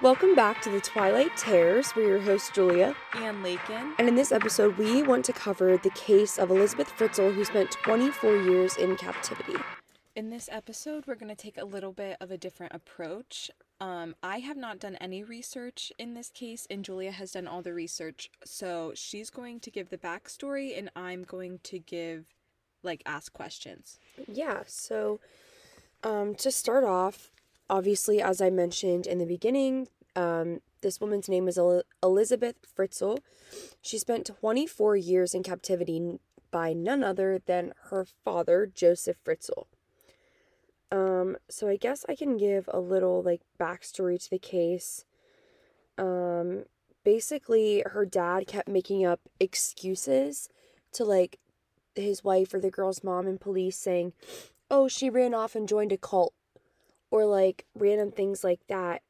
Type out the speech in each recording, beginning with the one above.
Welcome back to the Twilight Terrors. We're your host, Julia. And Lakin. And in this episode, we want to cover the case of Elisabeth Fritzl, who spent 24 years in captivity. In this episode, we're going to take a little bit of a different approach. Um, I have not done any research in this case, and Julia has done all the research. So she's going to give the backstory, and I'm going to give, like, ask questions. Yeah, so um, to start off, obviously, as I mentioned in the beginning, um, this woman's name is El- Elisabeth Fritzl. She spent 24 years in captivity by none other than her father, Josef Fritzl. Um, so I guess I can give a little like backstory to the case. Um, basically, her dad kept making up excuses to like his wife or the girl's mom and police saying, oh, she ran off and joined a cult, or like random things like that.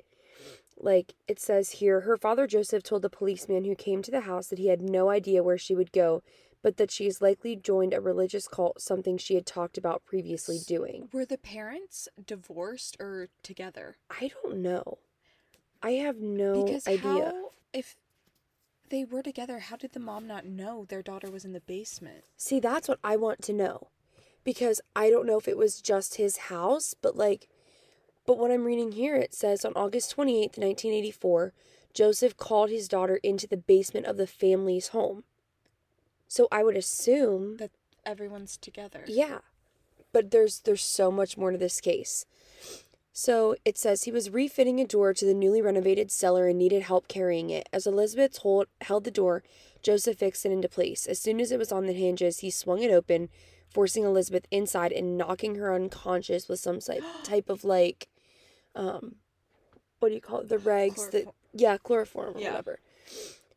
Like it says here, her father Josef told the policeman who came to the house that he had no idea where she would go, but that she she's likely joined a religious cult, something she had talked about previously doing. Were the parents divorced or together? I don't know. I have no because idea. How, if they were together, how did the mom not know their daughter was in the basement? See, that's what I want to know. Because I don't know if it was just his house, but like but what I'm reading here, it says on August 28th, 1984, Josef called his daughter into the basement of the family's home. So I would assume that everyone's together. Yeah. But there's there's so much more to this case. So it says he was refitting a door to the newly renovated cellar and needed help carrying it. As Elisabeth hold, held the door, Josef fixed it into place. As soon as it was on the hinges, he swung it open, forcing Elisabeth inside and knocking her unconscious with some type of like um what do you call it? The regs Chloroform. that yeah, chloroform or yeah. whatever.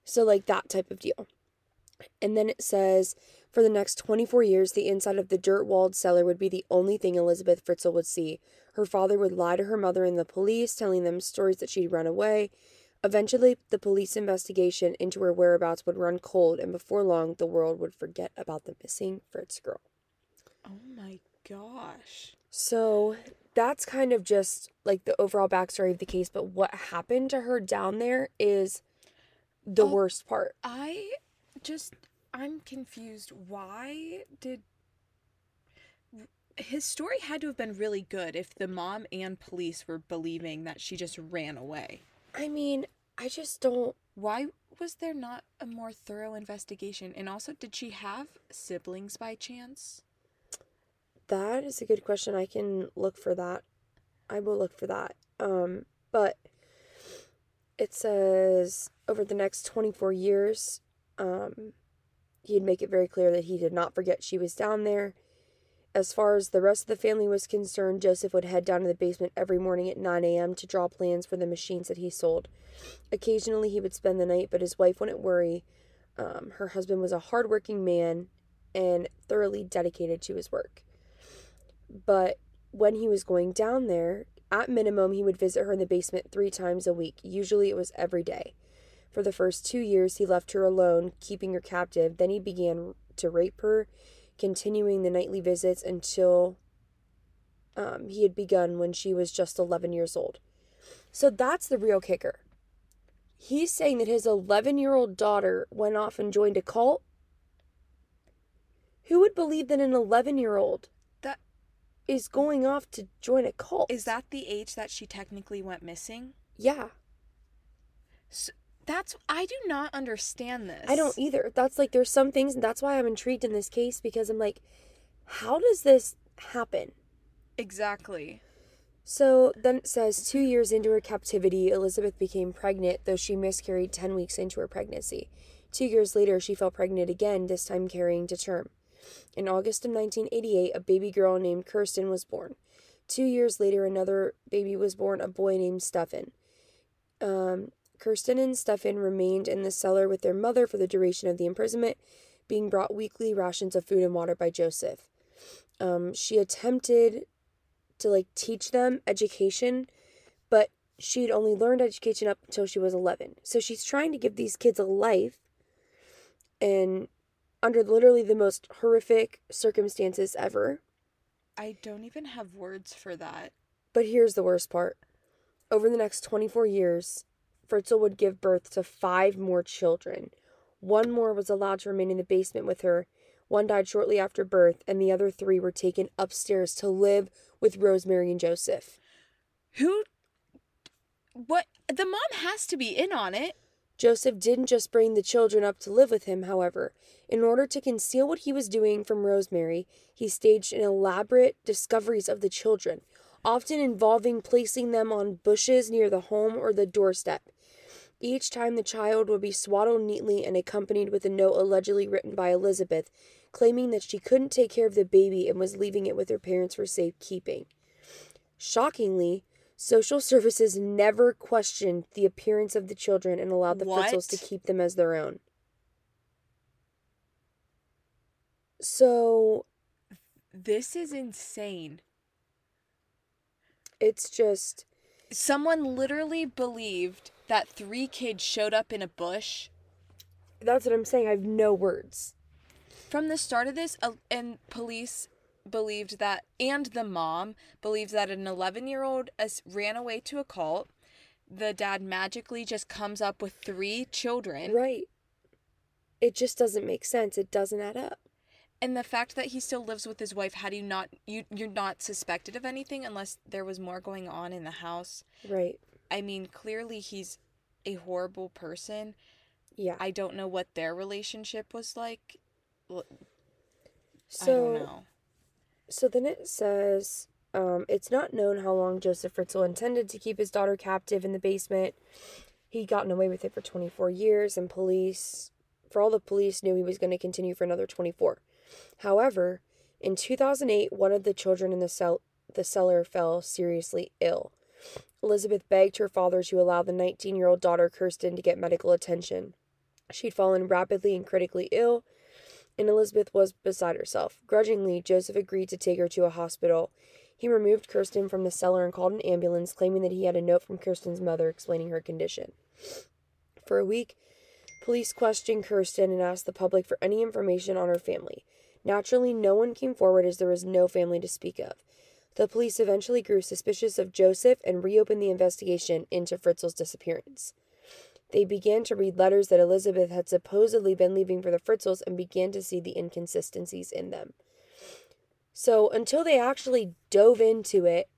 So like that type of deal. And then it says for the next 24 years, the inside of the dirt walled cellar would be the only thing Elisabeth Fritzl would see. Her father would lie to her mother and the police, telling them stories that she'd run away. Eventually, the police investigation into her whereabouts would run cold, and before long, the world would forget about the missing Fritz girl. Oh my gosh. So, that's kind of just like the overall backstory of the case, but what happened to her down there is the oh, worst part. I just I'm confused. Why did his story had to have been really good if the mom and police were believing that she just ran away. I mean, I just don't. Why was there not a more thorough investigation? And also, did she have siblings by chance? That is a good question. I can look for that. I will look for that. Um, but it says over the next 24 years, um, he'd make it very clear that he did not forget she was down there. As far as the rest of the family was concerned, Josef would head down to the basement every morning at 9 a.m. to draw plans for the machines that he sold. Occasionally, he would spend the night, but his wife wouldn't worry. Um, her husband was a hardworking man and thoroughly dedicated to his work. But when he was going down there, at minimum, he would visit her in the basement three times a week. Usually, it was every day. For the first two years, he left her alone, keeping her captive. Then he began to rape her, continuing the nightly visits until um, he had begun when she was just 11 years old. So that's the real kicker. He's saying that his 11 year old daughter went off and joined a cult. Who would believe that an 11 year old is going off to join a cult? Is that the age that she technically went missing? Yeah. So, that's I do not understand this. I don't either. That's like there's some things and that's why I'm intrigued in this case because I'm like how does this happen? Exactly. So then it says 2 years into her captivity Elisabeth became pregnant though she miscarried 10 weeks into her pregnancy. 2 years later she fell pregnant again this time carrying to term. In August of 1988 a baby girl named Kirsten was born. 2 years later another baby was born a boy named Stefan. Um, Kirsten and Stefan remained in the cellar with their mother for the duration of the imprisonment, being brought weekly rations of food and water by Josef. Um, she attempted to like teach them education, but she'd only learned education up until she was 11. So she's trying to give these kids a life and under literally the most horrific circumstances ever. I don't even have words for that. But here's the worst part Over the next 24 years, Fritzl would give birth to five more children. One more was allowed to remain in the basement with her. One died shortly after birth, and the other three were taken upstairs to live with Rosemarie and Josef. Who? What? The mom has to be in on it. Josef didn't just bring the children up to live with him, however. In order to conceal what he was doing from Rosemarie, he staged an elaborate discoveries of the children, often involving placing them on bushes near the home or the doorstep. Each time the child would be swaddled neatly and accompanied with a note allegedly written by Elisabeth, claiming that she couldn't take care of the baby and was leaving it with her parents for safekeeping. Shockingly, social services never questioned the appearance of the children and allowed the What? Fritzls to keep them as their own. So This is insane. it's just Someone literally believed that three kids showed up in a bush that's what I'm saying. I have no words. from the start of this, uh, and police believed that, and the mom believed that an 11 year old ran away to a cult. The dad magically just comes up with three children. Right. It just doesn't make sense. It doesn't add up. And the fact that he still lives with his wife, how do you not you you're not suspected of anything unless there was more going on in the house? Right. I mean, clearly he's a horrible person. Yeah. I don't know what their relationship was like. So I don't know. So then it says, um, it's not known how long Josef Fritzl intended to keep his daughter captive in the basement. He'd gotten away with it for 24 years, and police, for all the police knew he was going to continue for another 24. However, in 2008, one of the children in the cell, the cellar fell seriously ill. Elisabeth begged her father to allow the 19 year old daughter Kirsten to get medical attention. She'd fallen rapidly and critically ill, and Elisabeth was beside herself. Grudgingly, Josef agreed to take her to a hospital. He removed Kirsten from the cellar and called an ambulance, claiming that he had a note from Kirsten's mother explaining her condition. For a week, police questioned Kirsten and asked the public for any information on her family. Naturally, no one came forward as there was no family to speak of. The police eventually grew suspicious of Josef and reopened the investigation into Fritzl's disappearance. They began to read letters that Elisabeth had supposedly been leaving for the Fritzls and began to see the inconsistencies in them. So, until they actually dove into it,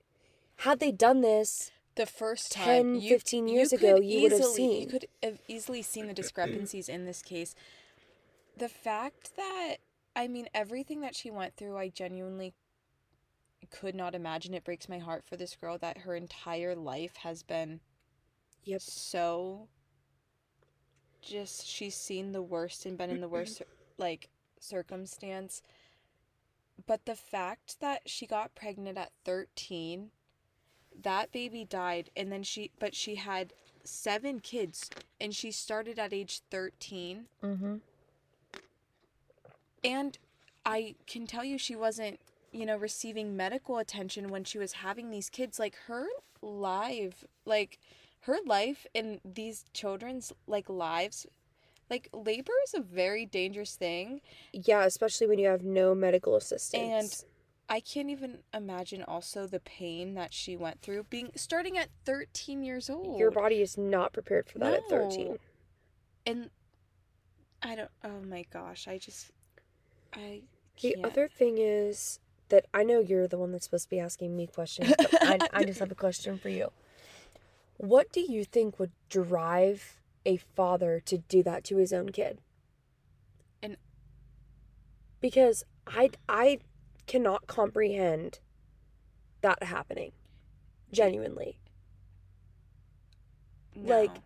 had they done this, The first 10, time, you, 15 years you ago, you would have seen. You could have easily seen the discrepancies in this case. The fact that, I mean, everything that she went through, I genuinely could not imagine. It breaks my heart for this girl that her entire life has been Yep. so just she's seen the worst and been in the worst like circumstance. But the fact that she got pregnant at 13 that baby died and then she but she had seven kids and she started at age 13 mm-hmm. and i can tell you she wasn't you know receiving medical attention when she was having these kids. Like her life like her life and these children's like lives like labor is a very dangerous thing yeah, especially when you have no medical assistance. And i can't even imagine also the pain that she went through being starting at 13 years old. your body is not prepared for that at 13. And I don't oh my gosh, I just I The can't. other thing is that I know you're the one that's supposed to be asking me questions, but I, I just have a question for you. What do you think would drive a father to do that to his own kid? And- because I I cannot comprehend that happening. Genuinely. no. like,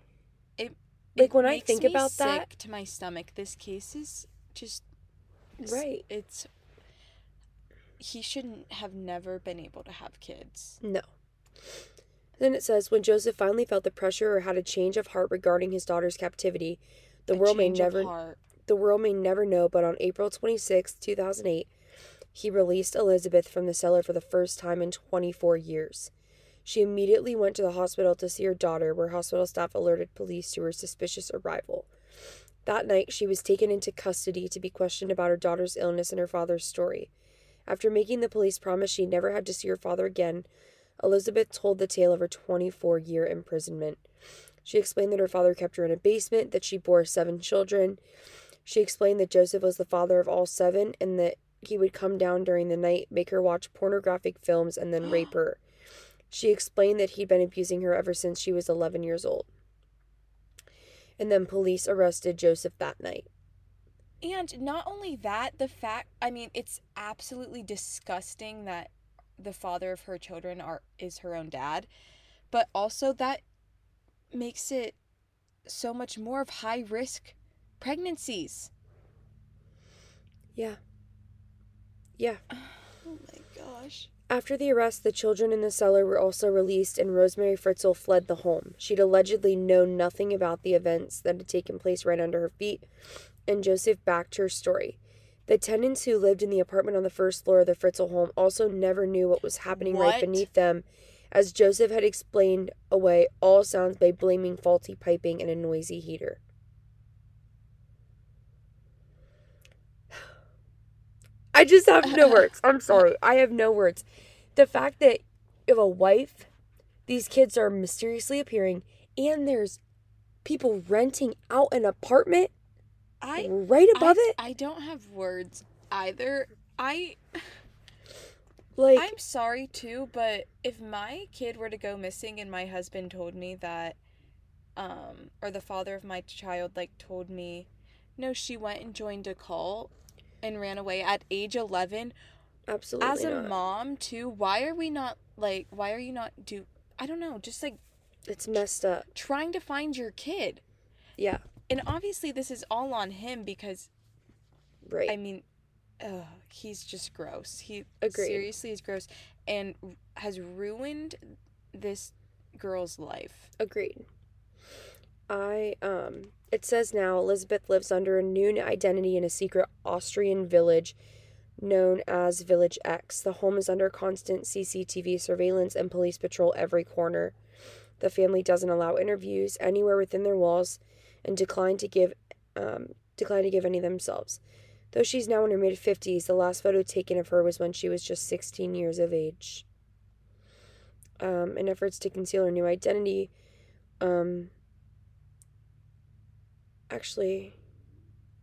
it like, it when I think about that- to my stomach. This case is just Right. It's he shouldn't have never been able to have kids. No. Then it says when Josef finally felt the pressure or had a change of heart regarding his daughter's captivity, the A world may never the world may never know, but on April 26, 2008, he released Elisabeth from the cellar for the first time in 24 years. She immediately went to the hospital to see her daughter, where hospital staff alerted police to her suspicious arrival. That night, she was taken into custody to be questioned about her daughter's illness and her father's story. After making the police promise she never had to see her father again, Elisabeth told the tale of her 24 year imprisonment. She explained that her father kept her in a basement, that she bore seven children. She explained that Josef was the father of all seven and that he would come down during the night, make her watch pornographic films, and then rape her. She explained that he'd been abusing her ever since she was 11 years old. And then police arrested Josef that night. And not only that, the fact I mean, it's absolutely disgusting that the father of her children are is her own dad, but also that makes it so much more of high risk pregnancies. Yeah. Yeah. Oh my gosh. After the arrest, the children in the cellar were also released, and Rosemarie Fritzl fled the home. She'd allegedly known nothing about the events that had taken place right under her feet, and Josef backed her story. The tenants who lived in the apartment on the first floor of the Fritzl home also never knew what was happening right beneath them, as Josef had explained away all sounds by blaming faulty piping and a noisy heater. I just have no words. I'm sorry. I have no words. The fact that you have a wife, these kids are mysteriously appearing, and there's people renting out an apartment I right above I, it. I don't have words either. I Like, I'm sorry too, but if my kid were to go missing and my husband told me that um or the father of my child like told me no, she went and joined a cult and ran away at age 11 absolutely as a not. mom too. Why are we not like why are you not do I don't know, just like It's messed up. trying to find your kid. Yeah, And obviously this is all on him because right. I mean, ugh, he's just gross. He Agreed. seriously is gross and has ruined this girl's life. Agreed. I um it says now Elisabeth lives under a new identity in a secret Austrian village known as Village X. The home is under constant CCTV surveillance and police patrol every corner. The family doesn't allow interviews anywhere within their walls and decline to give um decline to give any themselves. Though she's now in her mid 50s, the last photo taken of her was when she was just 16 years of age. Um, in efforts to conceal her new identity, um, actually,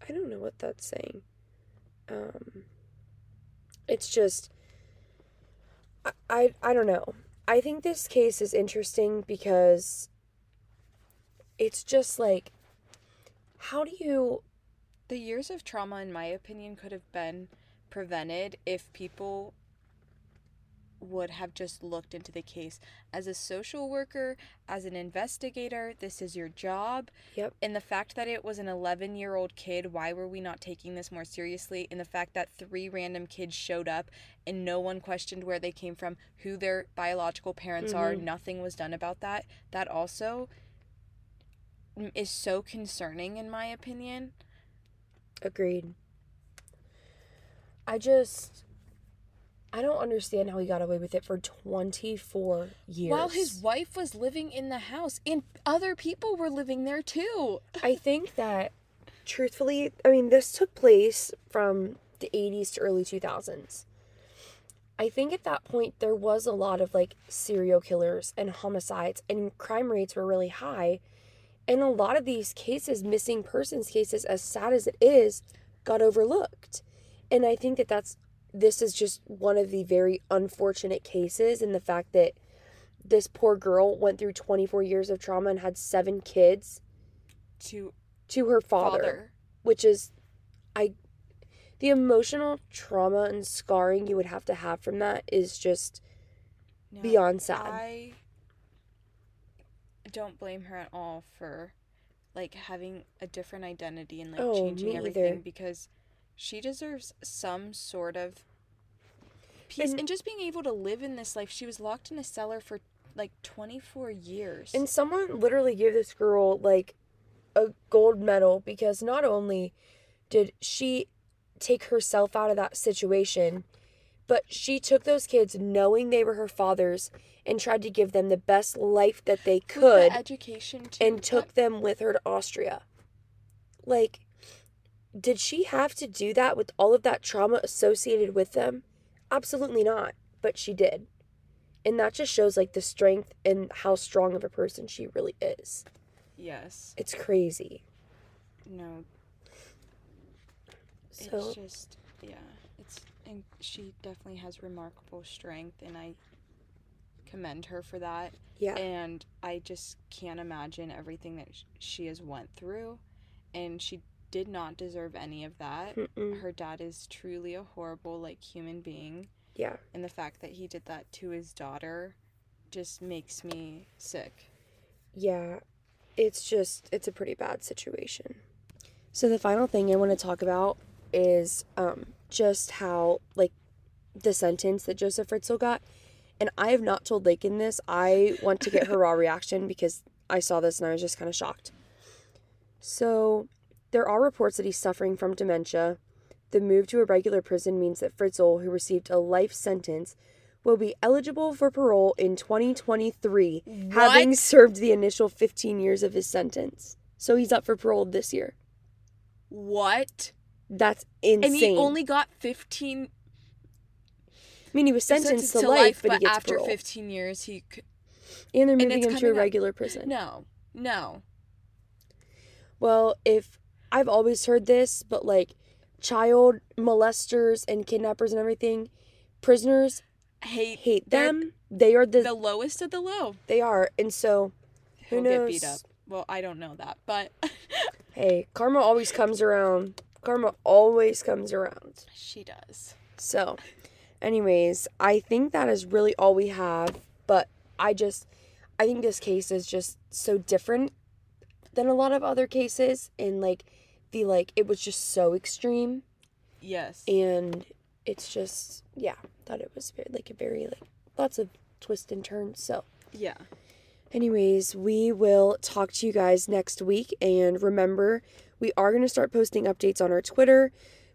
I don't know what that's saying. Um, it's just, I, I, I don't know. I think this case is interesting because it's just like, how do you, The years of trauma, in my opinion, could have been prevented if people would have just looked into the case. As a social worker, as an investigator, this is your job. Yep. And the fact that it was an 11 year old kid, why were we not taking this more seriously? And the fact that three random kids showed up and no one questioned where they came from, who their biological parents are, Mhm. nothing was done about that. That also is so concerning, in my opinion. agreed. I just, I don't understand how he got away with it for 24 years. While his wife was living in the house and other people were living there too. I think that, truthfully, I mean, this took place from the 80s to early 2000s. I think at that point there was a lot of like serial killers and homicides, and crime rates were really high. And a lot of these cases, missing persons cases, as sad as it is, got overlooked. And I think that that's this is just one of the very unfortunate cases, and the fact that this poor girl went through 24 years of trauma and had seven kids To to her father, father. which is I the emotional trauma and scarring you would have to have from that is just No, beyond sad. I don't blame her at all for like having a different identity and like Oh, changing everything either. because she deserves some sort of peace And- and just being able to live in this life. She was locked in a cellar for like 24 years. And someone literally gave this girl like a gold medal because not only did she take herself out of that situation, but she took those kids knowing they were her father's and tried to give them the best life that they With the could education too. and but- took them with her to Austria. Like, did she have to do that with all of that trauma associated with them? Absolutely not, but she did. And that just shows like the strength and how strong of a person she really is. Yes. It's crazy. No. So it's just yeah. It's and she definitely has remarkable strength, and I commend her for that. yeah. And I just can't imagine everything that she has went through, and she did not deserve any of that. Mm-mm. Her dad is truly a horrible like human being, Yeah. and the fact that he did that to his daughter just makes me sick. Yeah. It's just it's a pretty bad situation. So the final thing I want to talk about is um just how like the sentence that Josef Fritzl got. And I have not told Lakin this. I want to get her raw reaction because I saw this and I was just kind of shocked. So, there are reports that he's suffering from dementia. The move to a regular prison means that Fritzl, who received a life sentence, will be eligible for parole in 2023, having served the initial 15 years of his sentence. So, he's up for parole this year. What? That's insane. And he only got 15 I mean, he was sentenced, to, to life, but, he gets after parole. 15 years he could and they're moving it's him to a coming up- regular prison. No. No. Well, if I've always heard this, but like child molesters and kidnappers and everything, prisoners Hate hate them. They are the, The lowest of the low. they are, and so Who He'll get beat knows? up. Well, I don't know that, but hey, karma always comes around. Karma always comes around. she does. So, anyways, I think that is really all we have. But I just, I think this case is just so different than a lot of other cases, and like the like it was just so extreme. Yes. and it's just yeah thought it was very like a very like lots of twists and turns so yeah. anyways we will talk to you guys next week and remember we are going to start posting updates on our twitter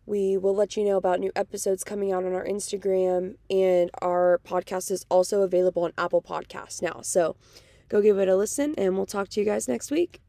we will let you know about new episodes coming out on our instagram and our podcast is also available on apple podcasts now. So go give it a listen and we'll talk to you guys next week